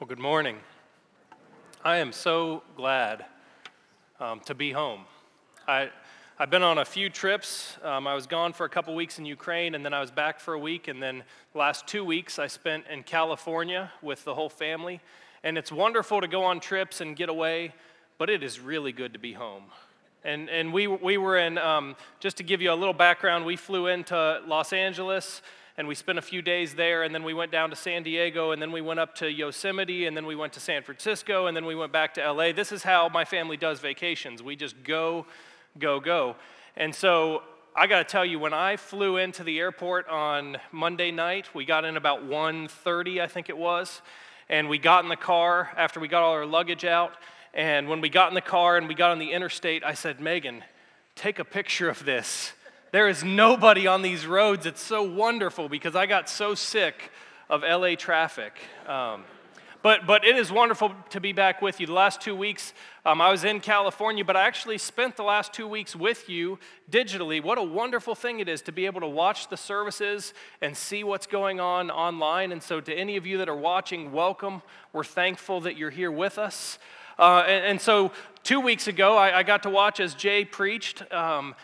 Well, good morning. I am so glad um, to be home. I, I've been on a few trips. Um, I was gone for a couple weeks in Ukraine, and then I was back for a week. And then the last two weeks I spent in California with the whole family. And it's wonderful to go on trips and get away, but it is really good to be home. And, and we, we were in, um, just to give you a little background, we flew into Los Angeles and we spent a few days there, and then we went down to San Diego, and then we went up to Yosemite, and then we went to San Francisco, and then we went back to LA. This is how my family does vacations. We just go, go, go. And so I got to tell you, when I flew into the airport on Monday night, we got in about 1:30, I think it was, and we got in the car after we got all our luggage out. And when we got in the car and we got on the interstate, I said, Megan, take a picture of this. There is nobody on these roads. It's so wonderful because I got so sick of LA traffic. Um, but, but it is wonderful to be back with you. The last two weeks, um, I was in California, but I actually spent the last two weeks with you digitally. What a wonderful thing it is to be able to watch the services and see what's going on online. And so, to any of you that are watching, welcome. We're thankful that you're here with us. Uh, and, and, so, two weeks ago, I, I, got to watch as Jay preached. Um,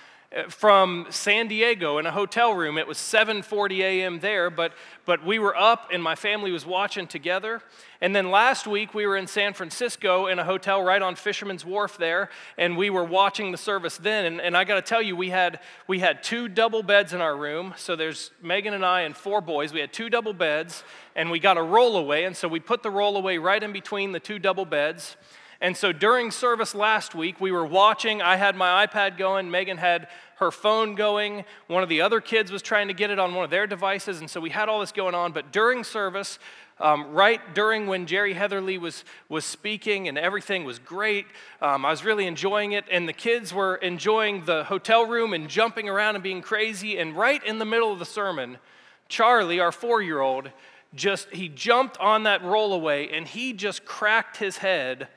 from San Diego in a hotel room. It was 7:40 a.m. there, but but we were up and my family was watching together. And then last week we were in San Francisco in a hotel right on Fisherman's Wharf there, and we were watching the service then. And, and I got to tell you, we had we had two double beds in our room. So there's Megan and I and four boys. We had two double beds, and we got a rollaway, and so we put the rollaway right in between the two double beds. And so during service last week, we were watching. I had my iPad going, Megan had her phone going. One of the other kids was trying to get it on one of their devices. And so we had all this going on. But during service, um, right during when Jerry Heatherly was, was speaking and everything was great, um, I was really enjoying it. And the kids were enjoying the hotel room and jumping around and being crazy. And right in the middle of the sermon, Charlie, our four year old, just he jumped on that rollaway and he just cracked his head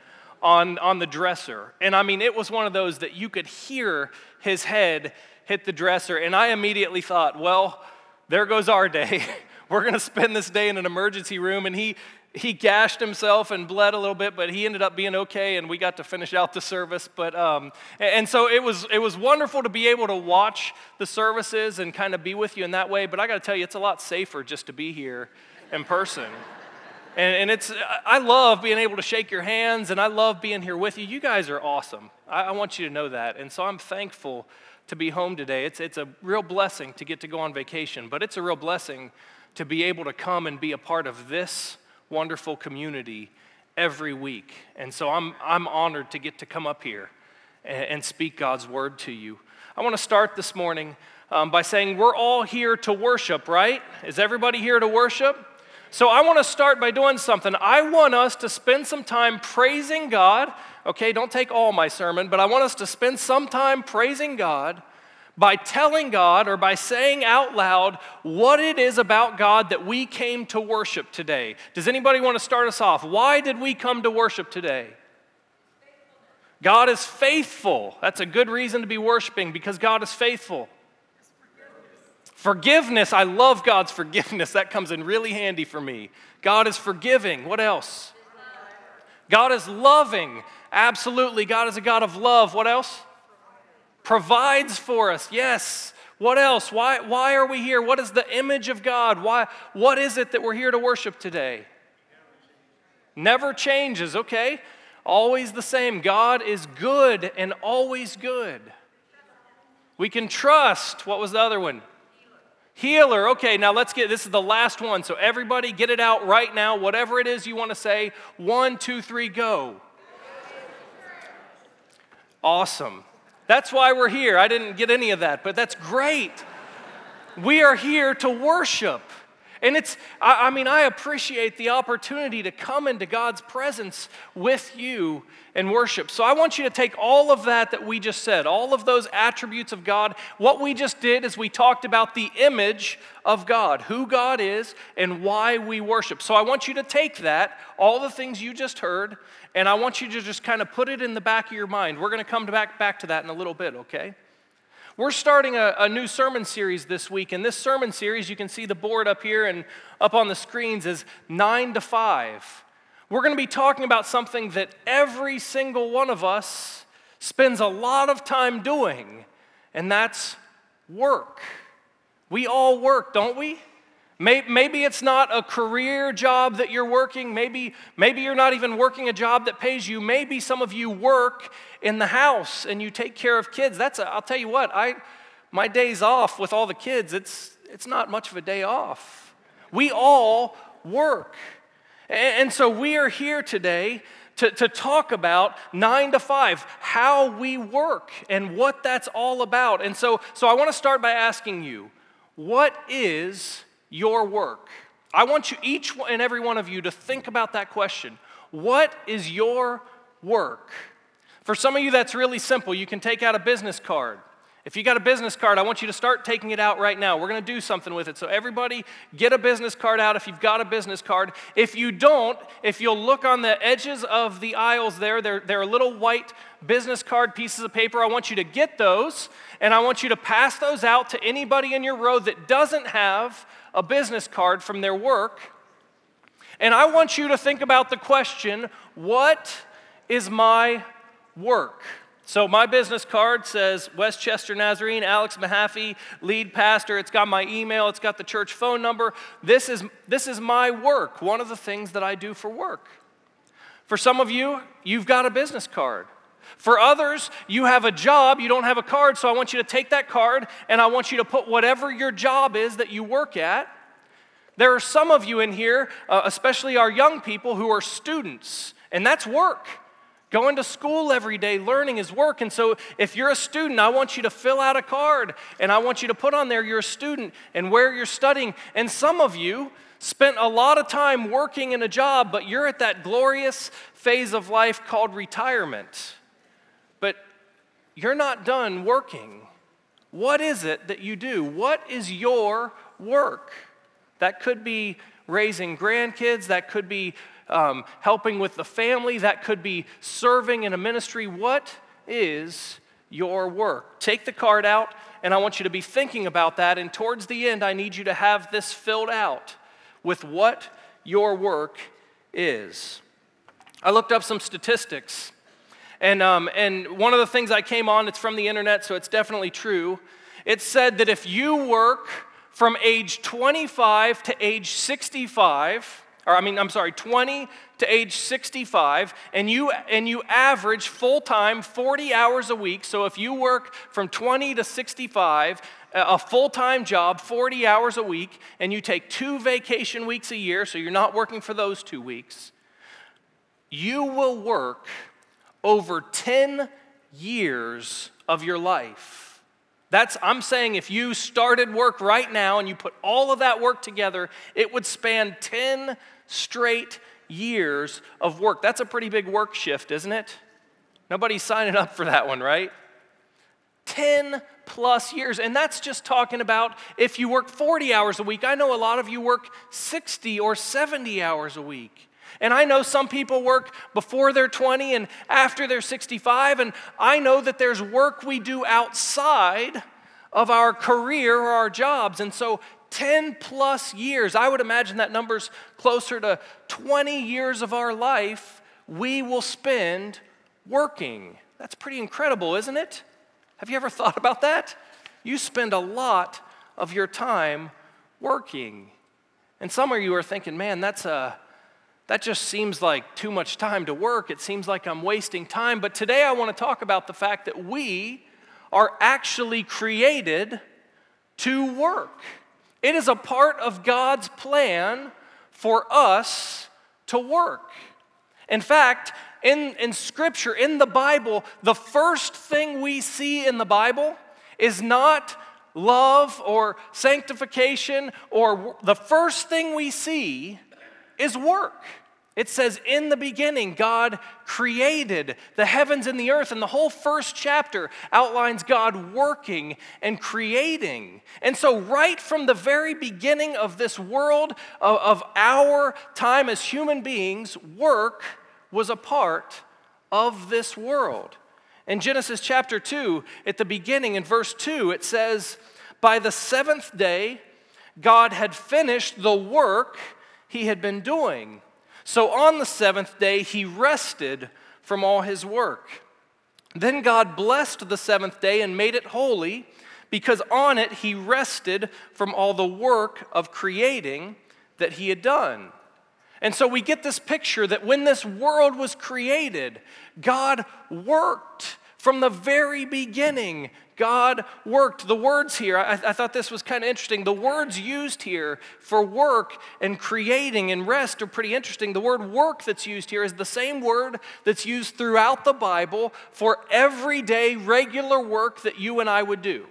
on, on the dresser. And I mean, it was one of those that you could hear his head hit the dresser. And I immediately thought, well, there goes our day. We're going to spend this day in an emergency room. And he, he gashed himself and bled a little bit, but he ended up being okay, and we got to finish out the service. But um, and so it was it was wonderful to be able to watch the services and kind of be with you in that way. But I got to tell you, it's a lot safer just to be here in person. And, and it's, I love being able to shake your hands and I love being here with you. You guys are awesome. I, I want you to know that. And so I'm thankful to be home today. It's, it's a real blessing to get to go on vacation, but it's a real blessing to be able to come and be a part of this wonderful community every week. And so I'm, I'm honored to get to come up here and, and speak God's word to you. I want to start this morning um, by saying we're all here to worship, right? Is everybody here to worship? So I want to start by doing something. I want us to spend some time praising God. Okay, don't take all my sermon, but I want us to spend some time praising God by telling God or by saying out loud what it is about God that we came to worship today. Does anybody want to start us off? Why did we come to worship today? God is faithful. That's a good reason to be worshiping because God is faithful. Forgiveness, I love God's forgiveness. That comes in really handy for me. God is forgiving. What else? God is loving. Absolutely. God is a God of love. What else? Provides for us. Yes. What else? Why, why are we here? What is the image of God? Why, what is it that we're here to worship today? Never changes, okay? Always the same. God is good and always good. We can trust. What was the other one? Healer. Okay, now let's get this is the last one. So everybody get it out right now. Whatever it is you want to say. One, two, three, go. Awesome. That's why we're here. I didn't get any of that, but that's great. We are here to worship. And it's, I, I, mean, I appreciate the opportunity to come into God's presence with you and worship. So I want you to take all of that that we just said, all of those attributes of God. What we just did is we talked about the image of God, who God is, and why we worship. So I want you to take that, all the things you just heard, and I want you to just kind of put it in the back of your mind. We're going to come back, back to that in a little bit, okay? We're starting a, a, new sermon series this week, and this sermon series, you can see the board up here and up on the screens, is nine to five. we're going to be talking about something that every single one of us spends a lot of time doing, and that's work. We all work, don't we? Maybe it's not a career job that you're working. Maybe, maybe you're not even working a job that pays you. Maybe some of you work in the house and you take care of kids. That's a, I'll tell you what, I, my days off with all the kids, it's, it's not much of a day off. We all work. And, and so we are here today to, to talk about nine to five, how we work and what that's all about. And so, so I want to start by asking you, what is your work? I want you, each and every one of you, to think about that question. What is your work? For some of you, that's really simple. You can take out a business card. If you got a business card, I want you to start taking it out right now. We're going to do something with it. So, everybody, get a business card out if you've got a business card. If you don't, if you'll look on the edges of the aisles there, there, there are little white business card pieces of paper. I want you to get those, and I want you to pass those out to anybody in your row that doesn't have a business card from their work. And I want you to think about the question what is my work? So, my business card says Westchester Nazarene, Alex Mahaffey, lead pastor. It's got my email, it's got the church phone number. This is, this is my work, one of the things that I do for work. For some of you, you've got a business card. For others, you have a job, you don't have a card, so I want you to take that card and I want you to put whatever your job is that you work at. There are some of you in here, uh, especially our young people, who are students, and that's work. Going to school every day, learning is work. And so, if you're a student, I want you to fill out a card and I want you to put on there you're a student and where you're studying. And some of you spent a lot of time working in a job, but you're at that glorious phase of life called retirement. You're not done working. What is it that you do? What is your work? That could be raising grandkids, that could be um, helping with the family, that could be serving in a ministry. What is your work? Take the card out, and I want you to be thinking about that. And towards the end, I need you to have this filled out with what your work is. I looked up some statistics, and, um, and one of the things I came on, it's from the internet, so it's definitely true. It said that if you work from age 25 to age 65, or I mean, I'm sorry, 20 to age 65, and you, and you average full time 40 hours a week. So if you work from 20 to 65, a full time job, 40 hours a week, and you take two vacation weeks a year, so you're not working for those two weeks, you will work over 10 years of your life. That's, I'm saying if you started work right now and you put all of that work together, it would span 10 straight years of work. That's a pretty big work shift, isn't it? Nobody's signing up for that one, right? 10 plus years. And that's just talking about if you work 40 hours a week. I know a lot of you work 60 or 70 hours a week. And I know some people work before they're 20 and after they're 65. And I know that there's work we do outside of our career or our jobs. And so 10 plus years, I would imagine that number's closer to 20 years of our life we will spend working. That's pretty incredible, isn't it? Have you ever thought about that? You spend a lot of your time working. And some of you are thinking, man, that's a that just seems like too much time to work. It seems like I'm wasting time. But today I want to talk about the fact that we are actually created to work. It is a part of God's plan for us to work. In fact, in, in Scripture, in the Bible, the first thing we see in the Bible is not love or sanctification, or the first thing we see is work. It says, In the beginning, God created the heavens and the earth. And the whole first chapter outlines God working and creating. And so, right from the very beginning of this world, of, of our time as human beings, work was a part of this world. In Genesis chapter 2, at the beginning, in verse 2, it says, By the seventh day, God had finished the work he had been doing. So on the seventh day, he rested from all his work. Then God blessed the seventh day and made it holy, because on it he rested from all the work of creating that he had done. And so we get this picture that when this world was created, God worked from the very beginning. God worked. The words here, I, I thought this was kind of interesting. The words used here for work and creating and rest are pretty interesting. The word work that's used here is the same word that's used throughout the Bible for everyday, regular work that you and I would do.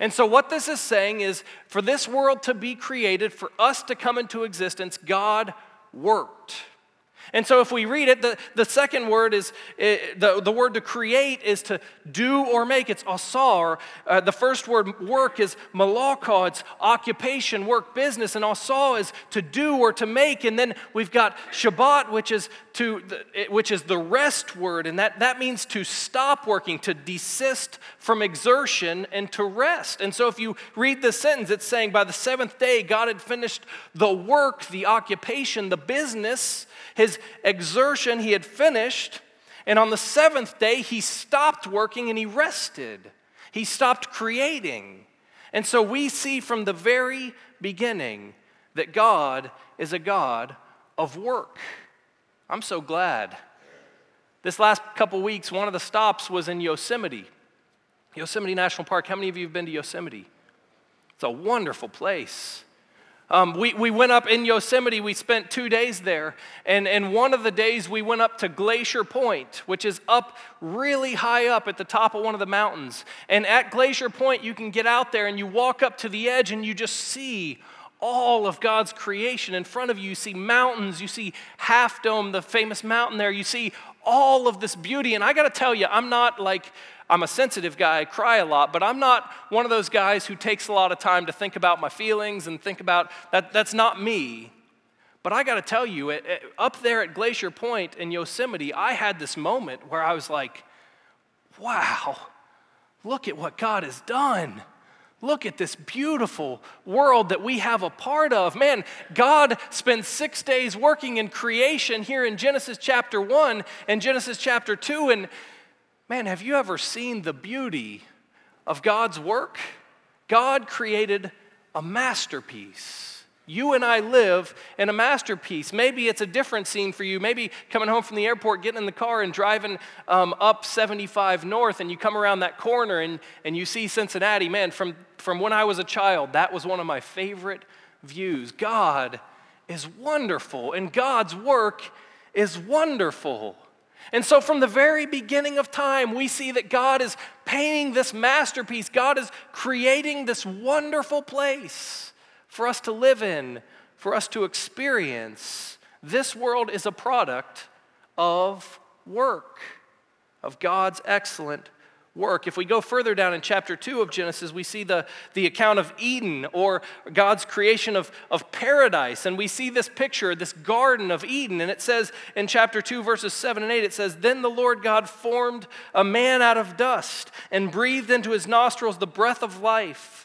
And so, what this is saying is for this world to be created, for us to come into existence, God worked. And so, if we read it, the, the second word is eh, the, the word to create is to do or make. It's asar. Uh, the first word, work, is malaka. It's occupation, work, business. And asar is to do or to make. And then we've got Shabbat, which is, to, which is the rest word. And that, that means to stop working, to desist from exertion, and to rest. And so, if you read this sentence, it's saying by the seventh day, God had finished the work, the occupation, the business his exertion he had finished, and on the seventh day he stopped working and he rested. He stopped creating. And so we see from the very beginning that God is a God of work. I'm so glad. This last couple weeks, one of the stops was in Yosemite, Yosemite National Park. How many of you have been to Yosemite? It's a wonderful place. Um, we, we went up in Yosemite, we spent two days there. And, and one of the days we went up to Glacier Point, which is up really high up at the top of one of the mountains. And at Glacier Point, you can get out there and you walk up to the edge and you just see all of God's creation in front of you. You see mountains, you see Half Dome, the famous mountain there. You see all of this beauty. And I got to tell you, I'm not like I'm a sensitive guy, I cry a lot, but I'm not one of those guys who takes a lot of time to think about my feelings and think about that. That's not me. But I got to tell you, it, it, up there at Glacier Point in Yosemite, I had this moment where I was like, wow, look at what God has done. Look at this beautiful world that we have a part of. Man, God spent six days working in creation here in Genesis chapter 1 and Genesis chapter 2. And Man, have you ever seen the beauty of God's work? God created a masterpiece. You and I live in a masterpiece. Maybe it's a different scene for you. Maybe coming home from the airport, getting in the car and driving um, up 75 North, and you come around that corner and, and you see Cincinnati. Man, from, from when I was a child, that was one of my favorite views. God is wonderful, and God's work is wonderful. And so, from the very beginning of time, we see that God is painting this masterpiece. God is creating this wonderful place for us to live in, for us to experience. This world is a product of work, of God's excellent work. If we go further down in chapter 2 of Genesis, we see the, the account of Eden or God's creation of, of paradise. And we see this picture, this garden of Eden. And it says in chapter 2, verses 7 and 8, it says, Then the Lord God formed a man out of dust and breathed into his nostrils the breath of life.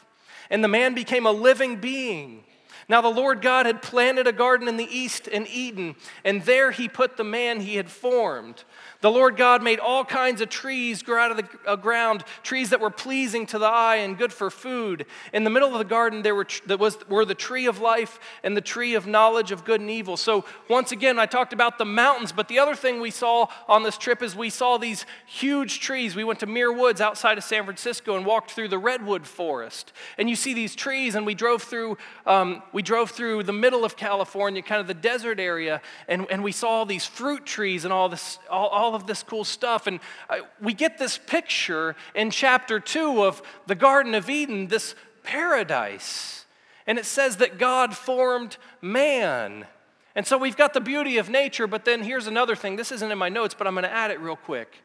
And the man became a living being. Now, the Lord God had planted a garden in the east in Eden, and there he put the man he had formed. The Lord God made all kinds of trees grow out of the uh, ground, trees that were pleasing to the eye and good for food. In the middle of the garden, there were, there was, were the tree of life and the tree of knowledge of good and evil. So, once again, I talked about the mountains, but the other thing we saw on this trip is we saw these huge trees. We went to Muir Woods outside of San Francisco and walked through the redwood forest. And you see these trees, and we drove through, um, we drove through the middle of California, kind of the desert area, and, and we saw all these fruit trees and all this, all, all of this cool stuff. And uh, we get this picture in chapter 2 of the Garden of Eden, this paradise. And it says that God formed man. And so we've got the beauty of nature, but then here's another thing. This isn't in my notes, but I'm going to add it real quick.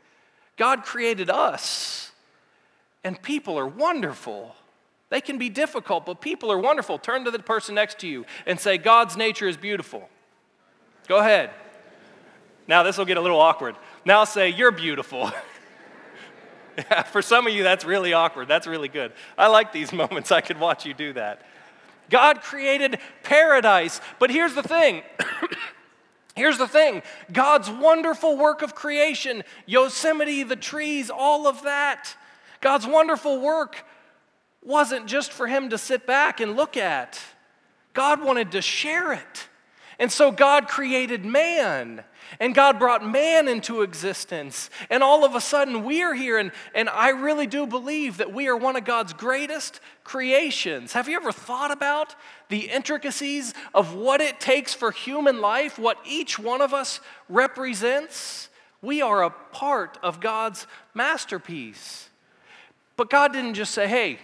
God created us, and people are wonderful. They can be difficult, but people are wonderful. Turn to the person next to you and say, God's nature is beautiful. Go ahead. Now, this will get a little awkward. Now say, You're beautiful. yeah, for some of you, that's really awkward. That's really good. I like these moments. I could watch you do that. God created paradise. But here's the thing Here's the thing God's wonderful work of creation, Yosemite, the trees, all of that, God's wonderful work wasn't just for him to sit back and look at. God wanted to share it. And so God created man. And God brought man into existence. And all of a sudden, we are here. And, and I really do believe that we are one of God's greatest creations. Have you ever thought about the intricacies of what it takes for human life, what each one of us represents? We are a part of God's masterpiece. But God didn't just say, hey,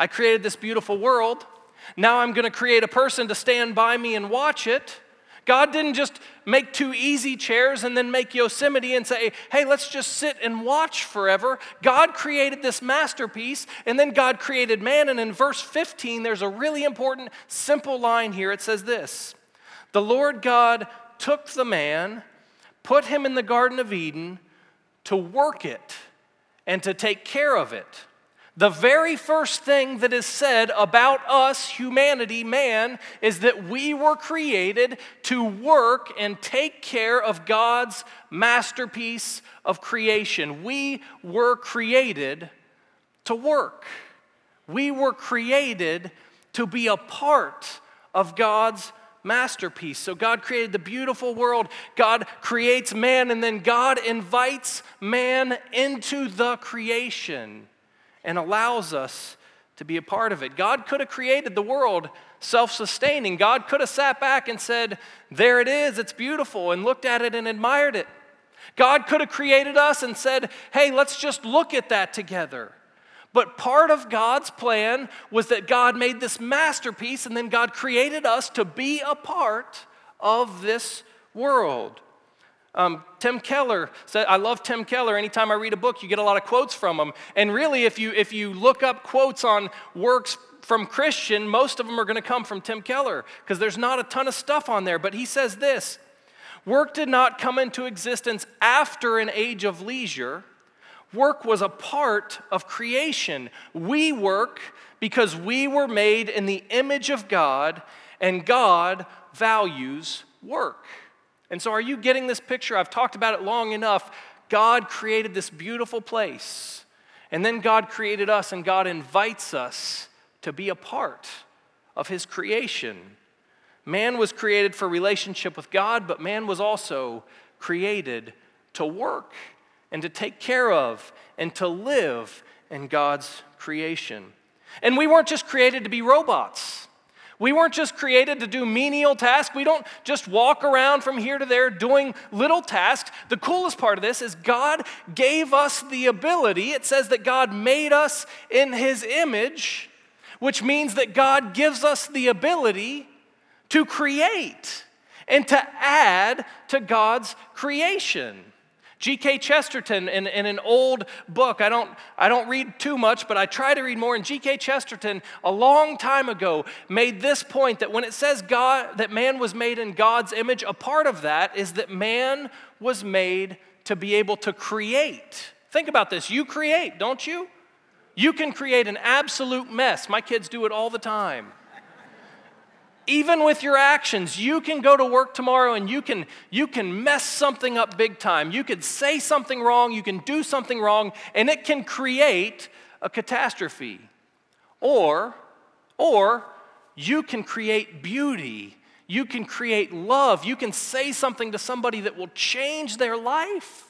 I created this beautiful world. Now I'm going to create a person to stand by me and watch it. God didn't just make two easy chairs and then make Yosemite and say, hey, let's just sit and watch forever. God created this masterpiece, and then God created man. And in verse 15, there's a really important, simple line here. It says this The Lord God took the man, put him in the Garden of Eden to work it and to take care of it. The very first thing that is said about us, humanity, man, is that we were created to work and take care of God's masterpiece of creation. We were created to work. We were created to be a part of God's masterpiece. So God created the beautiful world. God creates man, and then God invites man into the creation and allows us to be a part of it. God could have created the world self sustaining. God could have sat back and said, There it is, it's beautiful, and looked at it and admired it. God could have created us and said, Hey, let's just look at that together. But part of God's plan was that God made this masterpiece, and then God created us to be a part of this world. Um, Tim Keller said, I love Tim Keller. Anytime I read a book, you get a lot of quotes from him. And really, if you, if you look up quotes on works from Christian, most of them are going to come from Tim Keller because there's not a ton of stuff on there. But he says this Work did not come into existence after an age of leisure. Work was a part of creation. We work because we were made in the image of God, and God values work. And so, are you getting this picture? I've talked about it long enough. God created this beautiful place, and then God created us, and God invites us to be a part of His creation. Man was created for relationship with God, but man was also created to work and to take care of and to live in God's creation. And we weren't just created to be robots. We weren't just created to do menial tasks. We don't just walk around from here to there doing little tasks. The coolest part of this is God gave us the ability. It says that God made us in His image, which means that God gives us the ability to create and to add to God's creation. G.K. Chesterton, in, in, an old book, I don't, I don't read too much, but I try to read more. And G.K. Chesterton, a long time ago, made this point that when it says God, that man was made in God's image, a part of that is that man was made to be able to create. Think about this. You create, don't you? You can create an absolute mess. My kids do it all the time even with your actions, you can go to work tomorrow and you can, you can mess something up big time. You could say something wrong, you can do something wrong, and it can create a catastrophe. Or, or you can create beauty. You can create love. You can say something to somebody that will change their life.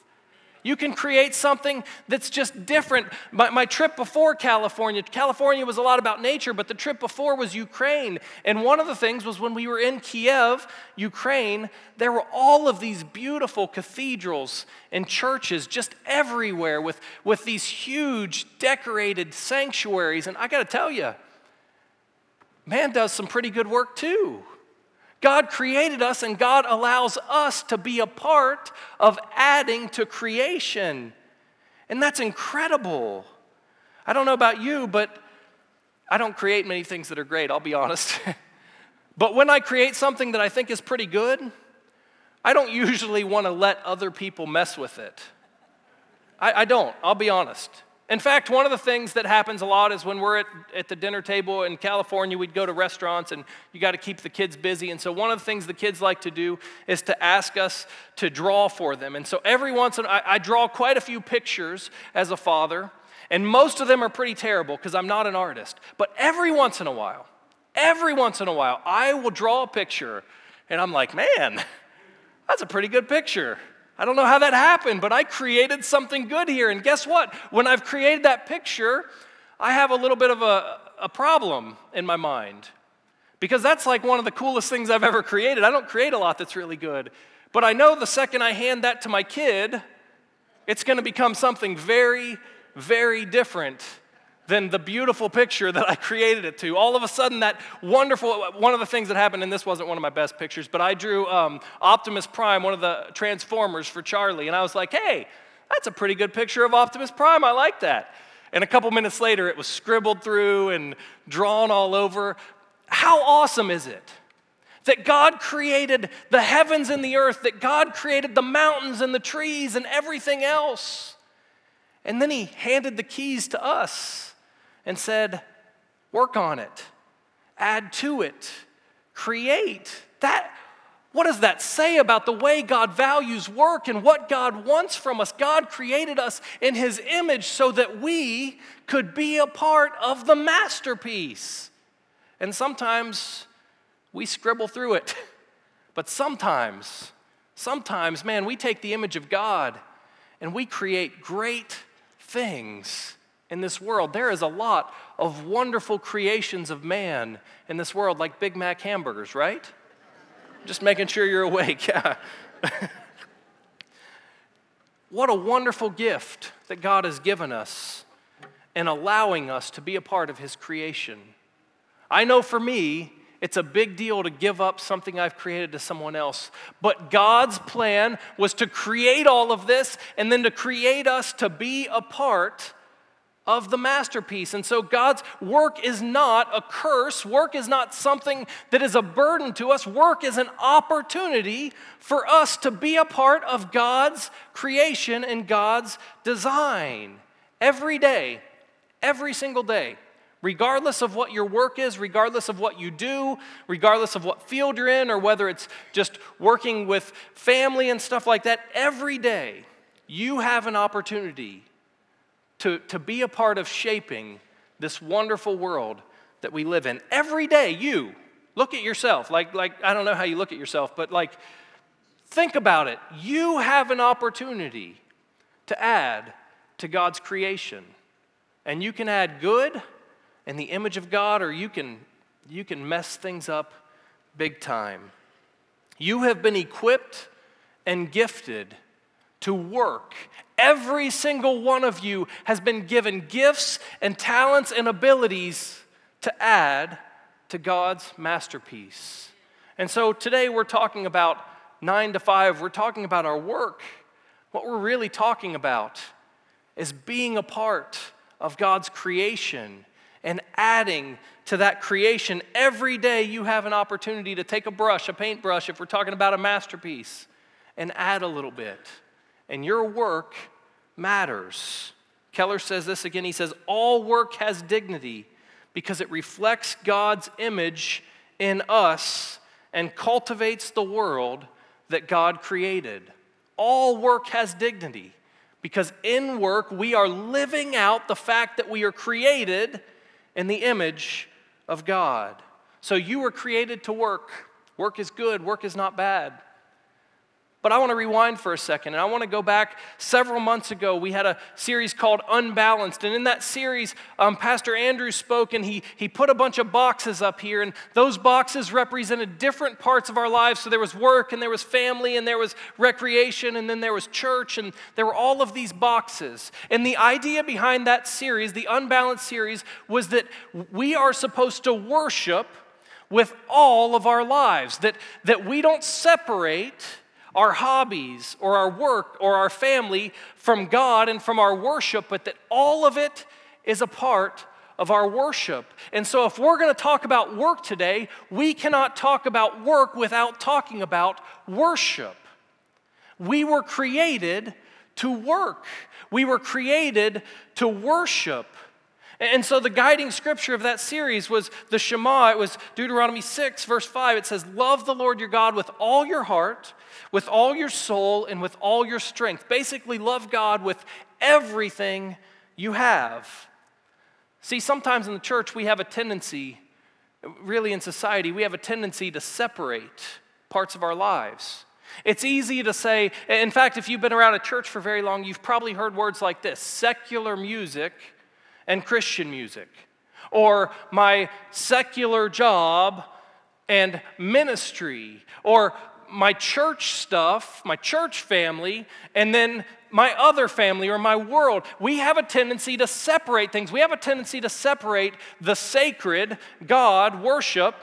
You can create something that's just different. My, my, trip before California, California was a lot about nature, but the trip before was Ukraine. And one of the things was when we were in Kiev, Ukraine, there were all of these beautiful cathedrals and churches just everywhere with, with these huge decorated sanctuaries. And I got to tell you, man does some pretty good work too. God created us and God allows us to be a part of adding to creation. And that's incredible. I don't know about you, but I don't create many things that are great, I'll be honest. but when I create something that I think is pretty good, I don't usually want to let other people mess with it. I, I don't, I'll be honest. In fact, one of the things that happens a lot is when we're at, at the dinner table in California, we'd go to restaurants and you got to keep the kids busy. And so, one of the things the kids like to do is to ask us to draw for them. And so, every once in a while, I draw quite a few pictures as a father, and most of them are pretty terrible because I'm not an artist. But every once in a while, every once in a while, I will draw a picture and I'm like, man, that's a pretty good picture. I don't know how that happened, but I created something good here. And guess what? When I've created that picture, I have a little bit of a, a problem in my mind. Because that's like one of the coolest things I've ever created. I don't create a lot that's really good. But I know the second I hand that to my kid, it's going to become something very, very different than the beautiful picture that I created it to. All of a sudden, that wonderful, one of the things that happened, and this wasn't one of my best pictures, but I drew um, Optimus Prime, one of the Transformers for Charlie, and I was like, hey, that's a pretty good picture of Optimus Prime. I like that. And a couple minutes later, it was scribbled through and drawn all over. How awesome is it? That God created the heavens and the earth, that God created the mountains and the trees and everything else. And then He handed the keys to us and said, Work on it, add to it, create. That, what does that say about the way God values work and what God wants from us? God created us in His image so that we could be a part of the masterpiece. And sometimes we scribble through it, but sometimes, sometimes, man, we take the image of God and we create great things in this world. There is a lot of wonderful creations of man in this world, like Big Mac hamburgers, right? Just making sure you're awake. Yeah. what a wonderful gift that God has given us in allowing us to be a part of His creation. I know for me, it's a big deal to give up something I've created to someone else. But God's plan was to create all of this and then to create us to be a part of the masterpiece. And so God's work is not a curse. Work is not something that is a burden to us. Work is an opportunity for us to be a part of God's creation and God's design. Every day, every single day, regardless of what your work is, regardless of what you do, regardless of what field you're in, or whether it's just working with family and stuff like that, every day you have an opportunity to, to be a part of shaping this wonderful world that we live in. Every day, you look at yourself. Like, like I don't know how you look at yourself, but like, think about it. You have an opportunity to add to God's creation. And you can add good in the image of God, or you can, you can mess things up big time. You have been equipped and gifted to work Every single one of you has been given gifts and talents and abilities to add to God's masterpiece. And so today we're talking about nine to five, we're talking about our work. What we're really talking about is being a part of God's creation and adding to that creation. Every day you have an opportunity to take a brush, a paintbrush, if we're talking about a masterpiece, and add a little bit. And your work matters. Keller says this again. He says, All work has dignity because it reflects God's image in us and cultivates the world that God created. All work has dignity because in work we are living out the fact that we are created in the image of God. So you were created to work. Work is good, work is not bad. But I want to rewind for a second, and I want to go back several months ago. We had a series called Unbalanced, and in that series, um, Pastor Andrew spoke, and he, he put a bunch of boxes up here, and those boxes represented different parts of our lives. So there was work, and there was family, and there was recreation, and then there was church, and there were all of these boxes. And the idea behind that series, the Unbalanced series, was that we are supposed to worship with all of our lives, that, that we don't separate our hobbies or our work or our family from God and from our worship, but that all of it is a part of our worship. And so, if we're going to talk about work today, we cannot talk about work without talking about worship. We were created to work. We were created to worship. And so the guiding scripture of that series was the Shema. It was Deuteronomy 6, verse 5. It says, Love the Lord your God with all your heart, with all your soul, and with all your strength. Basically, love God with everything you have. See, sometimes in the church, we have a tendency, really in society, we have a tendency to separate parts of our lives. It's easy to say, in fact, if you've been around a church for very long, you've probably heard words like this secular music and Christian music, or my secular job and ministry, or my church stuff, my church family, and then my other family or my world. We have a tendency to separate things. We have a tendency to separate the sacred, God, worship,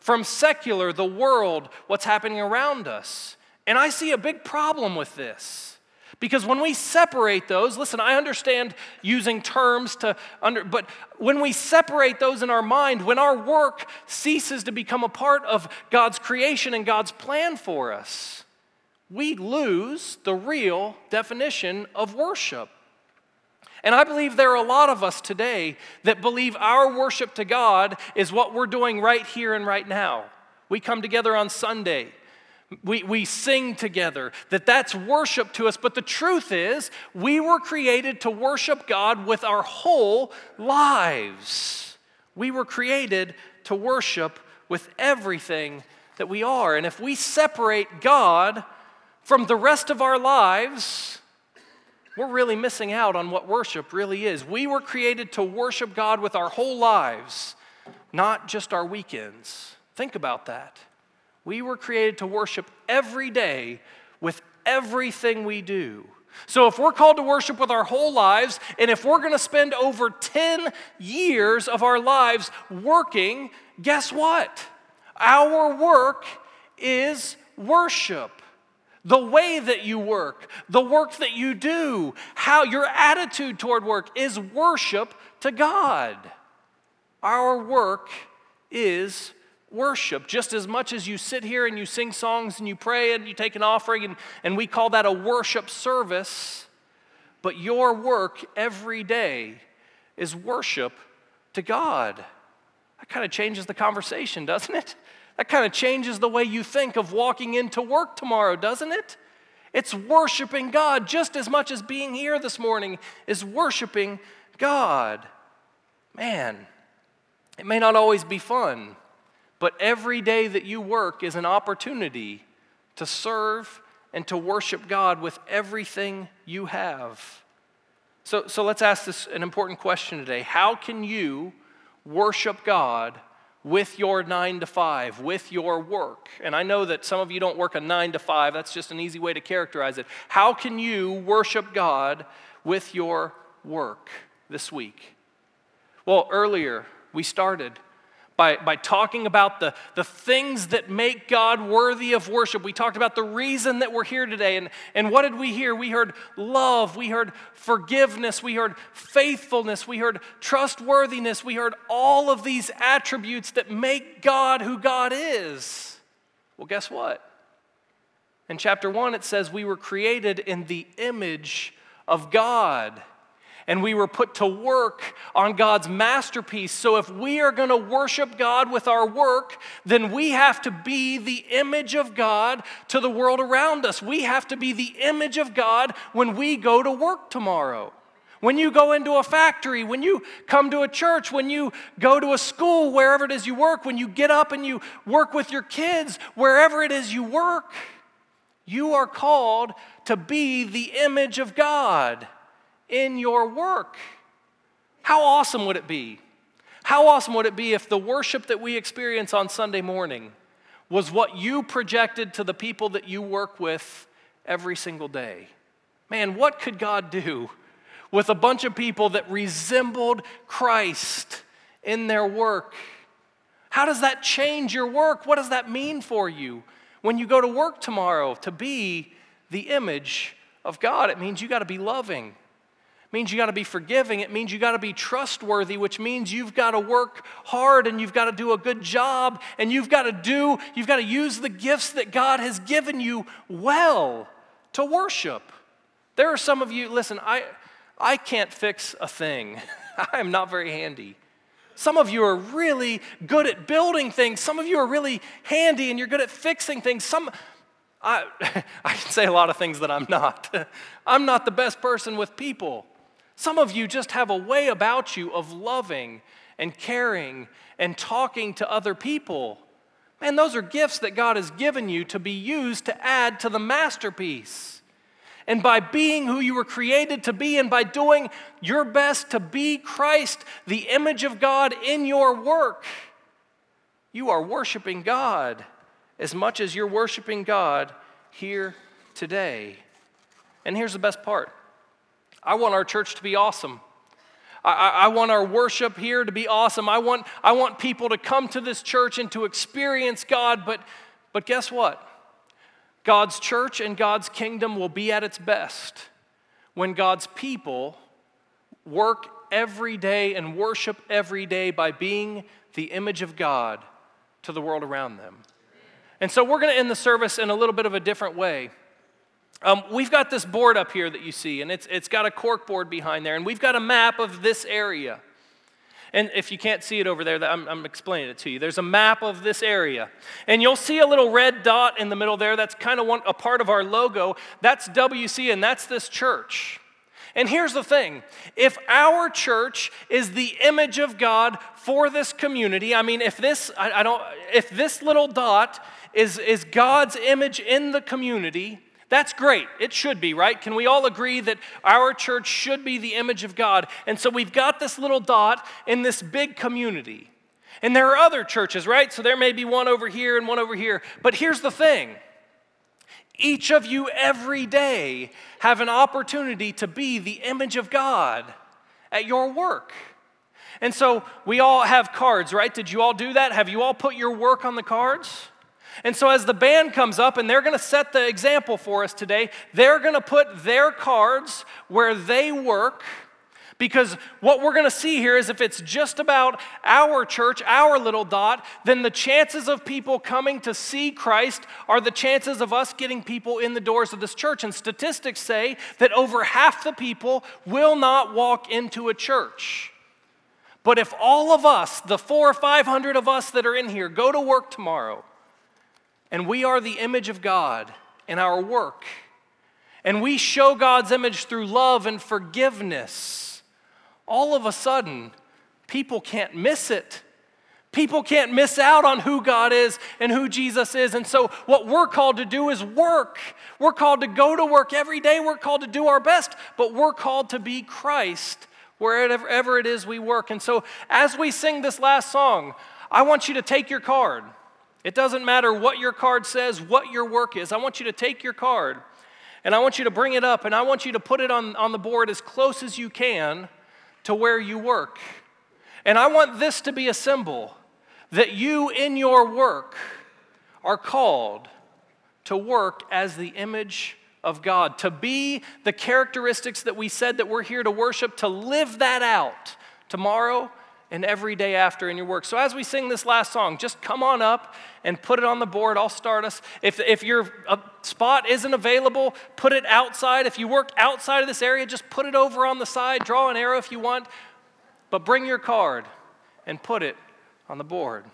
from secular, the world, what's happening around us. And I see a big problem with this. Because when we separate those, listen, I understand using terms to under, but when we separate those in our mind, when our work ceases to become a part of God's creation and God's plan for us, we lose the real definition of worship. And I believe there are a lot of us today that believe our worship to God is what we're doing right here and right now. We come together on Sunday we, we sing together, that that's worship to us. But the truth is, we were created to worship God with our whole lives. We were created to worship with everything that we are. And if we separate God from the rest of our lives, we're really missing out on what worship really is. We were created to worship God with our whole lives, not just our weekends. Think about that. We were created to worship every day with everything we do. So, if we're called to worship with our whole lives, and if we're going to spend over 10 years of our lives working, guess what? Our work is worship. The way that you work, the work that you do, how your attitude toward work is worship to God. Our work is worship just as much as you sit here and you sing songs and you pray and you take an offering, and, and we call that a worship service. But your work every day is worship to God. That kind of changes the conversation, doesn't it? That kind of changes the way you think of walking into work tomorrow, doesn't it? It's worshiping God just as much as being here this morning is worshiping God. Man, it may not always be fun. But every day that you work is an opportunity to serve and to worship God with everything you have. So, so let's ask this an important question today. How can you worship God with your nine to five, with your work? And I know that some of you don't work a nine to five, that's just an easy way to characterize it. How can you worship God with your work this week? Well, earlier we started by, by talking about the, the things that make God worthy of worship. We talked about the reason that we're here today. And, and what did we hear? We heard love, we heard forgiveness, we heard faithfulness, we heard trustworthiness, we heard all of these attributes that make God who God is. Well, guess what? In chapter one, it says we were created in the image of God and we were put to work on God's masterpiece. So, if we are going to worship God with our work, then we have to be the image of God to the world around us. We have to be the image of God when we go to work tomorrow. When you go into a factory, when you come to a church, when you go to a school, wherever it is you work, when you get up and you work with your kids, wherever it is you work, you are called to be the image of God in your work. How awesome would it be? How awesome would it be if the worship that we experience on Sunday morning was what you projected to the people that you work with every single day? Man, what could God do with a bunch of people that resembled Christ in their work? How does that change your work? What does that mean for you when you go to work tomorrow to be the image of God? It means you got to be loving means you got to be forgiving. It means you got to be trustworthy, which means you've got to work hard and you've got to do a good job and you've got to do, you've got to use the gifts that God has given you well to worship. There are some of you, listen, I, I can't fix a thing. I am not very handy. Some of you are really good at building things. Some of you are really handy and you're good at fixing things. Some, I, I can say a lot of things that I'm not. I'm not the best person with people. Some of you just have a way about you of loving and caring and talking to other people. Man, those are gifts that God has given you to be used to add to the masterpiece. And by being who you were created to be, and by doing your best to be Christ, the image of God in your work, you are worshiping God as much as you're worshiping God here today. And here's the best part I want our church to be awesome. I, I, want our worship here to be awesome. I want, I want people to come to this church and to experience God, but, but guess what? God's church and God's kingdom will be at its best when God's people work every day and worship every day by being the image of God to the world around them. And so we're going to end the service in a little bit of a different way. Um, we've got this board up here that you see, and it's, it's got a cork board behind there, and we've got a map of this area. And if you can't see it over there, I'm, I'm, explaining it to you. There's a map of this area. And you'll see a little red dot in the middle there. That's kind of one, a part of our logo. That's WC, and that's this church. And here's the thing if our church is the image of God for this community, I mean, if this, I, I don't, if this little dot is, is God's image in the community, that's great. It should be, right? Can we all agree that our church should be the image of God? And so we've got this little dot in this big community. And there are other churches, right? So there may be one over here and one over here. But here's the thing each of you every day have an opportunity to be the image of God at your work. And so we all have cards, right? Did you all do that? Have you all put your work on the cards? And so, as the band comes up and they're going to set the example for us today, they're going to put their cards where they work. Because what we're going to see here is if it's just about our church, our little dot, then the chances of people coming to see Christ are the chances of us getting people in the doors of this church. And statistics say that over half the people will not walk into a church. But if all of us, the four or five hundred of us that are in here, go to work tomorrow, and we are the image of God in our work. And we show God's image through love and forgiveness. All of a sudden, people can't miss it. People can't miss out on who God is and who Jesus is. And so, what we're called to do is work. We're called to go to work every day. We're called to do our best, but we're called to be Christ wherever it is we work. And so, as we sing this last song, I want you to take your card. It doesn't matter what your card says, what your work is. I want you to take your card and I want you to bring it up and I want you to put it on, on the board as close as you can to where you work. And I want this to be a symbol that you in your work are called to work as the image of God, to be the characteristics that we said that we're here to worship, to live that out tomorrow and every day after in your work. So as we sing this last song, just come on up and put it on the board. I'll start us. If, if your uh, spot isn't available, put it outside. If you work outside of this area, just put it over on the side. Draw an arrow if you want, but bring your card and put it on the board.